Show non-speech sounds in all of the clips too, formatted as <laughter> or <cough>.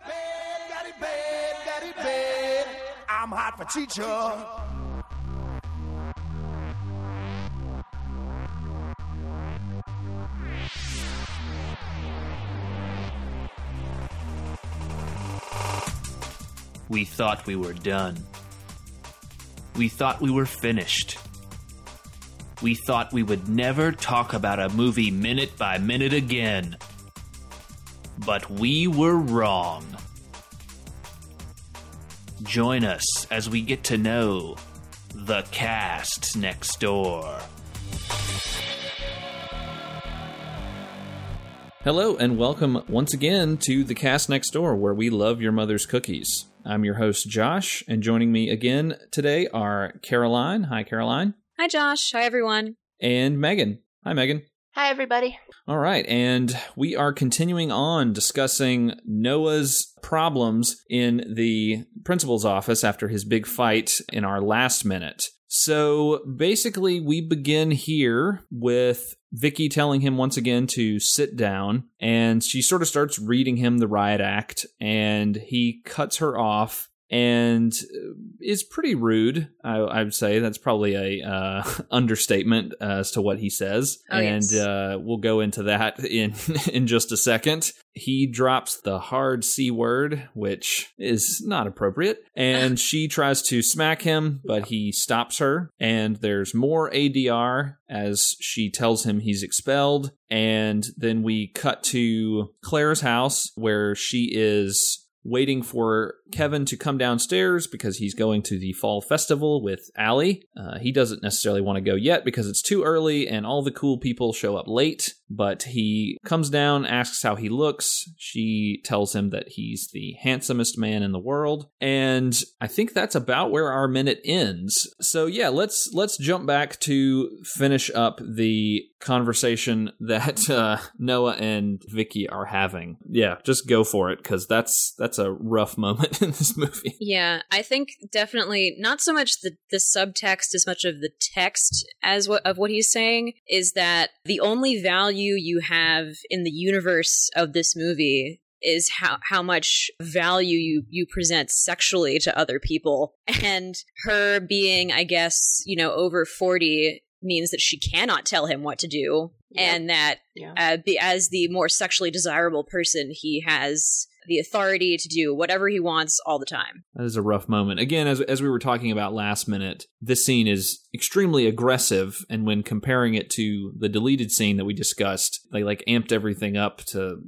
bad, bad, bad. I'm hot for teacher. We thought we were done. We thought we were finished. We thought we would never talk about a movie minute by minute again. But we were wrong. Join us as we get to know the cast next door. Hello, and welcome once again to the cast next door, where we love your mother's cookies. I'm your host, Josh, and joining me again today are Caroline. Hi, Caroline. Hi, Josh. Hi, everyone. And Megan. Hi, Megan. Hi, everybody. All right, and we are continuing on discussing Noah's problems in the principal's office after his big fight in our last minute. So basically, we begin here with Vicky telling him once again to sit down, and she sort of starts reading him the riot act, and he cuts her off and is pretty rude. I, I would say that's probably a uh, <laughs> understatement as to what he says, Oh, and yes. uh, we'll go into that <laughs> in <laughs> in just a second. He drops the hard c word, which is not appropriate, and she tries to smack him, but he stops her. And there's more ADR as she tells him he's expelled, and then we cut to Claire's house where she is waiting for Kevin to come downstairs because he's going to the fall festival with Allie. Uh, he doesn't necessarily want to go yet because it's too early and all the cool people show up late. But he comes down, asks how he looks. She tells him that he's the handsomest man in the world, and I think that's about where our minute ends. So yeah, let's let's jump back to finish up the conversation that uh, Noah and Vicky are having. Yeah, just go for it because that's that's a rough moment <laughs> in this movie. Yeah, I think definitely not so much the, the subtext as much of the text as what of what he's saying is that the only value you have in the universe of this movie is how how much value you you present sexually to other people and her being i guess you know over 40 means that she cannot tell him what to do and that Yeah. uh, be, as the more sexually desirable person he has the authority to do whatever he wants all the time That is a rough moment. Again, as as we were talking about last minute, this scene is extremely aggressive, and when comparing it to the deleted scene that we discussed, they like amped everything up to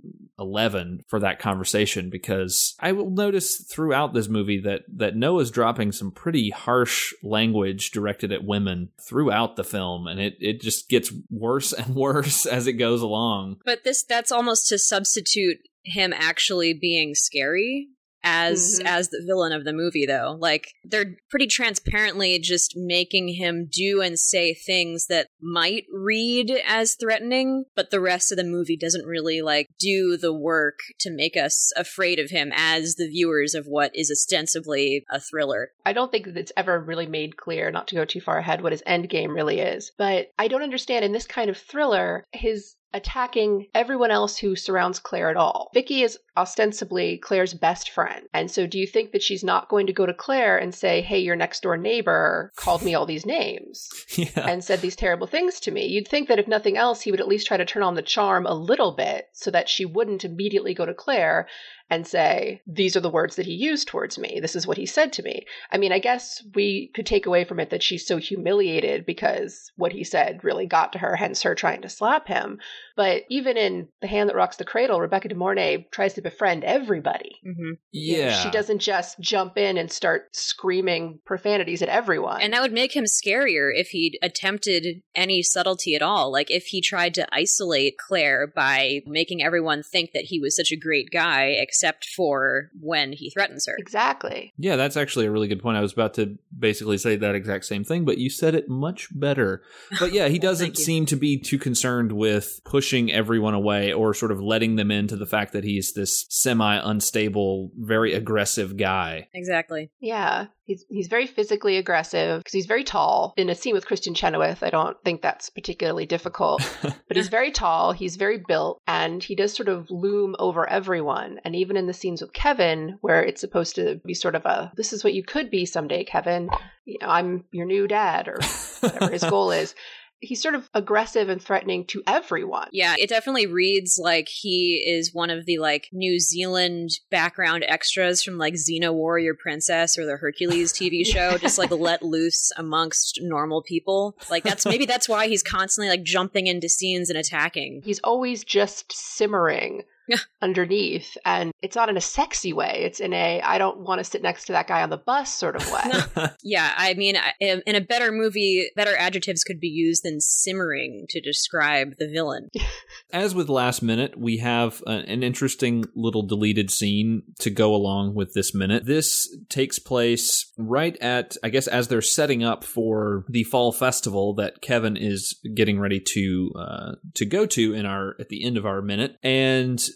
eleven for that conversation. Because I will notice throughout this movie that that Noah's dropping some pretty harsh language directed at women throughout the film, and it it just gets worse and <laughs> worse as it goes along. but this that's almost to substitute him actually being scary as Mhm. as the villain of the movie though like they're pretty transparently just making him do and say things that might read as threatening but the rest of the movie doesn't really like do the work to make us afraid of him as the viewers of what is ostensibly a thriller I don't think that it's ever really made clear, not to go too far ahead, what his end game really is. But I don't understand in this kind of thriller, his attacking everyone else who surrounds Claire at all. Vicky is ostensibly Claire's best friend. And so do you think that she's not going to go to Claire and say, hey, your next door neighbor called me all these names? <laughs> yeah. and said these terrible things to me. You'd think that if nothing else, he would at least try to turn on the charm a little bit so that she wouldn't immediately go to Claire and say, These are the words that he used towards me. This is what he said to me. I mean, I guess we could take away from it that she's so humiliated because what he said really got to her, hence her trying to slap him. But even in The Hand That Rocks the Cradle, Rebecca De Mornay tries to befriend everybody. mm-hmm. You know, yeah. She doesn't just jump in and start screaming profanities at everyone. And that would make him scarier if he'd attempted any subtlety at all. Like if he tried to isolate Claire by making everyone think that he was such a great guy, except for when he threatens her. exactly. Yeah, that's actually a really good point. I was about to basically say that exact same thing, but you said it much better. But yeah, he <laughs> doesn't Thank seem to be too concerned with pushing pushing everyone away or sort of letting them into the fact that he's this semi unstable, very aggressive guy. Exactly. Yeah, he's he's very physically aggressive because he's very tall. In a scene with Kristin Chenoweth, I don't think that's particularly difficult. <laughs> but he's very tall, he's very built, and he does sort of loom over everyone. And even in the scenes with Kevin, where it's supposed to be sort of a "this is what you could be someday, Kevin," you know, I'm your new dad or whatever his goal <laughs> is. He's sort of aggressive and threatening to everyone. Yeah, it definitely reads like he is one of the like New Zealand background extras from like Xena Warrior Princess or the Hercules TV <laughs> show, just like let loose amongst normal people. Like that's maybe that's why he's constantly like jumping into scenes and attacking. He's always just simmering <laughs> underneath and it's not in a sexy way. It's in a i don't want to sit next to that guy on the bus sort of way. <laughs> Yeah i mean in a better movie better adjectives could be used than simmering to describe the villain. <laughs> As with last minute we have an interesting little deleted scene to go along with this minute. This takes place right at i guess as they're setting up for the fall festival that kevin is getting ready to uh, to go to in our at the end of our minute. And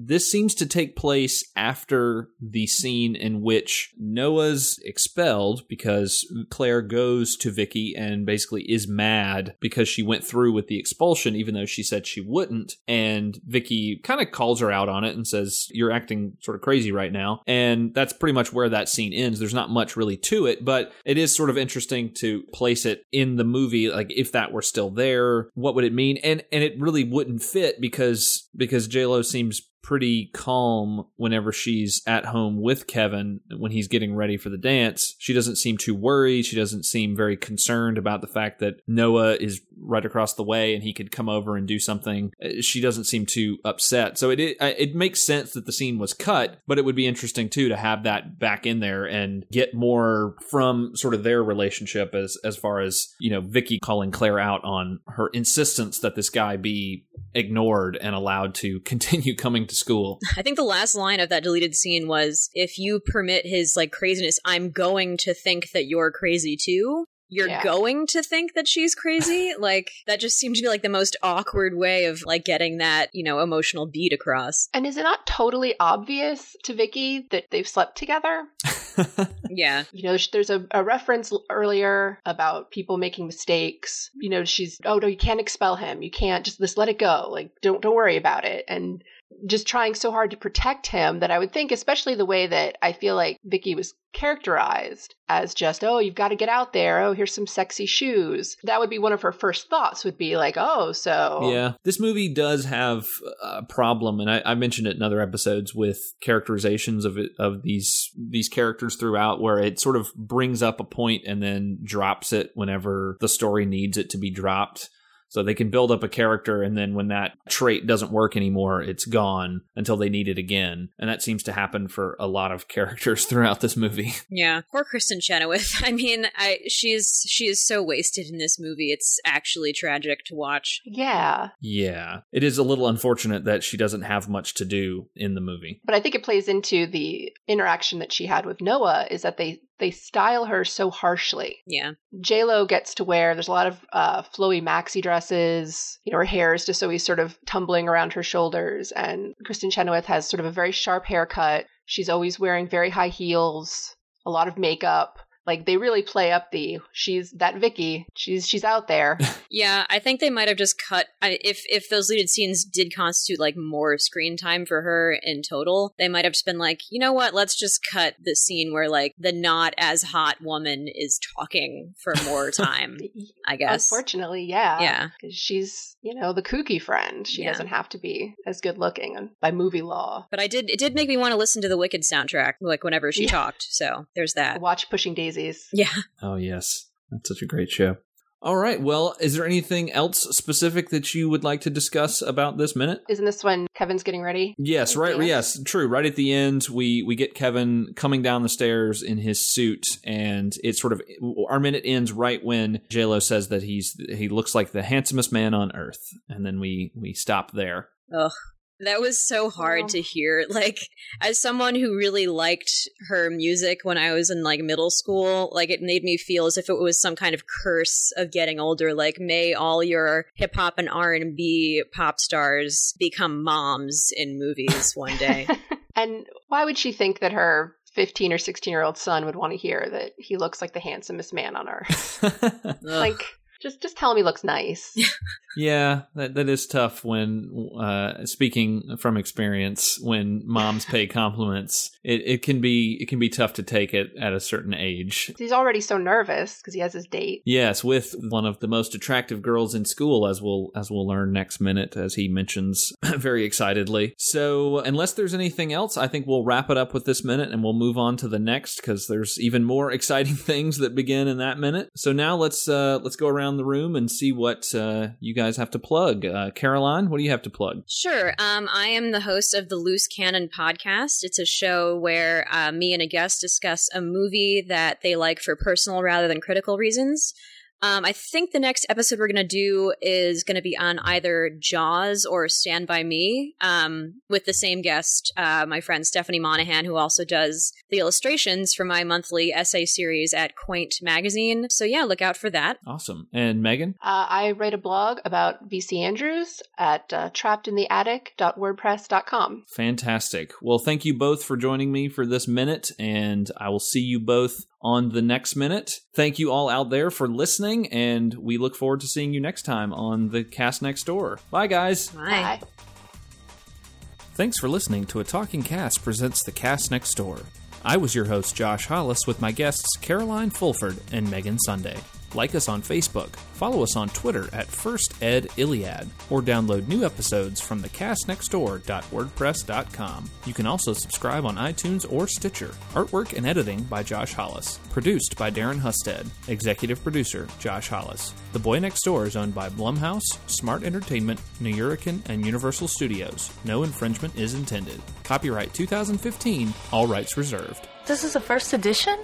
this seems to take place after the scene in which Noah's expelled because Claire goes to Vicky and basically is mad because she went through with the expulsion even though she said she wouldn't. And Vicky kind of calls her out on it and says you're acting sort of crazy right now. And that's pretty much where that scene ends. There's not much really to it but it is sort of interesting to place it in the movie like if that were still there what would it mean? And and it really wouldn't fit because because J-Lo seems pretty calm whenever she's at home with Kevin when he's getting ready for the dance. She doesn't seem too worried. She doesn't seem very concerned about the fact that Noah is right across the way and he could come over and do something. Uh, she doesn't seem too upset. So it it, it makes sense that the scene was cut, but it would be interesting too to have that back in there and get more from sort of their relationship as as far as, you know, Vicky calling Claire out on her insistence that this guy be ignored and allowed to <laughs> continue coming to school. I think the last line of that deleted scene was if you permit his like craziness, I'm going to think that you're crazy too. You're Yeah. going to think that she's crazy? <laughs> like that just seemed to be like the most awkward way of like getting that, you know, emotional beat across. and is it not totally obvious to vicky that they've slept together <laughs> <laughs> Yeah. you know there's a, a reference earlier about people making mistakes. You know she's oh no you can't expel him. You can't just just let it go. Like don't don't worry about it. And just trying so hard to protect him that i would think especially the way that i feel like vicky was characterized as just oh you've got to get out there. Oh here's some sexy shoes. That would be one of her first thoughts would be like oh so Yeah, this movie does have a problem, and I, I mentioned it in other episodes with characterizations of it, of these these characters throughout, where it sort of brings up a point and then drops it whenever the story needs it to be dropped. So they can build up a character, and then when that trait doesn't work anymore, it's gone until they need it again. And that seems to happen for a lot of <laughs> characters throughout this movie. Yeah. Poor Kristin Chenoweth. <laughs> I mean, I she's she is so wasted in this movie. It's actually tragic to watch. yeah yeah, it is a little unfortunate that she doesn't have much to do in the movie. but i think it plays into the interaction that she had with noah is that they they style her so harshly Yeah. J Lo gets to wear. There's a lot of uh, flowy maxi dresses. You know, her hair is just always sort of tumbling around her shoulders. And Kristin Chenoweth has sort of a very sharp haircut. She's always wearing very high heels, a lot of makeup. Like they really play up the she's that Vicky. She's she's out there. <laughs> Yeah, I think they might have just cut I, if if those deleted scenes did constitute like more screen time for her in total. They might have just been like, you know what? Let's just cut the scene where like the not as hot woman is talking for more <laughs> time. I guess. Unfortunately, yeah. Yeah. Because she's you know the kooky friend. She Yeah. doesn't have to be as good looking by movie law. But I did. It did make me want to listen to the Wicked soundtrack, like whenever she Yeah. talked. So there's that. Watch Pushing Daisies. Yeah. Oh, yes. That's such a great show. All right. Well, is there anything else specific that you would like to discuss about this minute? Isn't this when Kevin's getting ready? Yes, right. Dance? Yes, true. Right at the end, we we get Kevin coming down the stairs in his suit, and it's sort of our minute ends right when J Lo says that he's he looks like the handsomest man on earth, and then we we stop there. Ugh. That was so hard Oh. to hear. Like, as someone who really liked her music when I was in like middle school, like it made me feel as if it was some kind of curse of getting older. Like, may all your hip hop and R and B pop stars become moms in movies <laughs> one day. and why would she think that her 15 or 16 year old son would want to hear that he looks like the handsomest man on earth? <laughs> Ugh. like, just just tell him he looks nice. <laughs> Yeah, that that is tough when uh speaking from experience when moms pay <laughs> compliments. It it can be it can be tough to take it at a certain age. He's already so nervous because he has his date. Yes, with one of the most attractive girls in school as we'll as we'll learn next minute as he mentions <laughs> very excitedly. So, unless there's anything else, I think we'll wrap it up with this minute and we'll move on to the next cuz there's even more exciting things that begin in that minute. So now let's uh let's go around the room and see what uh you guys have to plug. Uh Caroline, what do you have to plug? Sure. Um, I am the host of the Loose Cannon podcast. It's a show where uh, me and a guest discuss a movie that they like for personal rather than critical reasons. Um, I think the next episode we're going to do is going to be on either Jaws or Stand By Me um, with the same guest, uh, my friend Stephanie Monahan, who also does the illustrations for my monthly essay series at Quaint Magazine. So, yeah, look out for that. Awesome. And Megan? Uh, I write a blog about VC Andrews at uh, trappedintheattic.wordpress.com. Fantastic. Well, thank you both for joining me for this minute, and I will see you both on the next minute. Thank you all out there for listening, and we look forward to seeing you next time on the cast next door. Bye, guys. Bye. Bye. Thanks for listening to A Talking Cast presents The Cast Next Door. I was your host, Josh Hollis, with my guests Caroline Fulford and Megan Sunday. Like us on Facebook, follow us on Twitter at First Ed Iliad, or download new episodes from thecastnextdoor.wordpress.com. You can also subscribe on iTunes or Stitcher. Artwork and editing by Josh Hollis. Produced by Darren Husted. Executive producer Josh Hollis. The Boy Next Door is owned by Blumhouse, Smart Entertainment, New Nuyorican, and Universal Studios. No infringement is intended. Copyright 2015, all rights reserved. This is a first edition?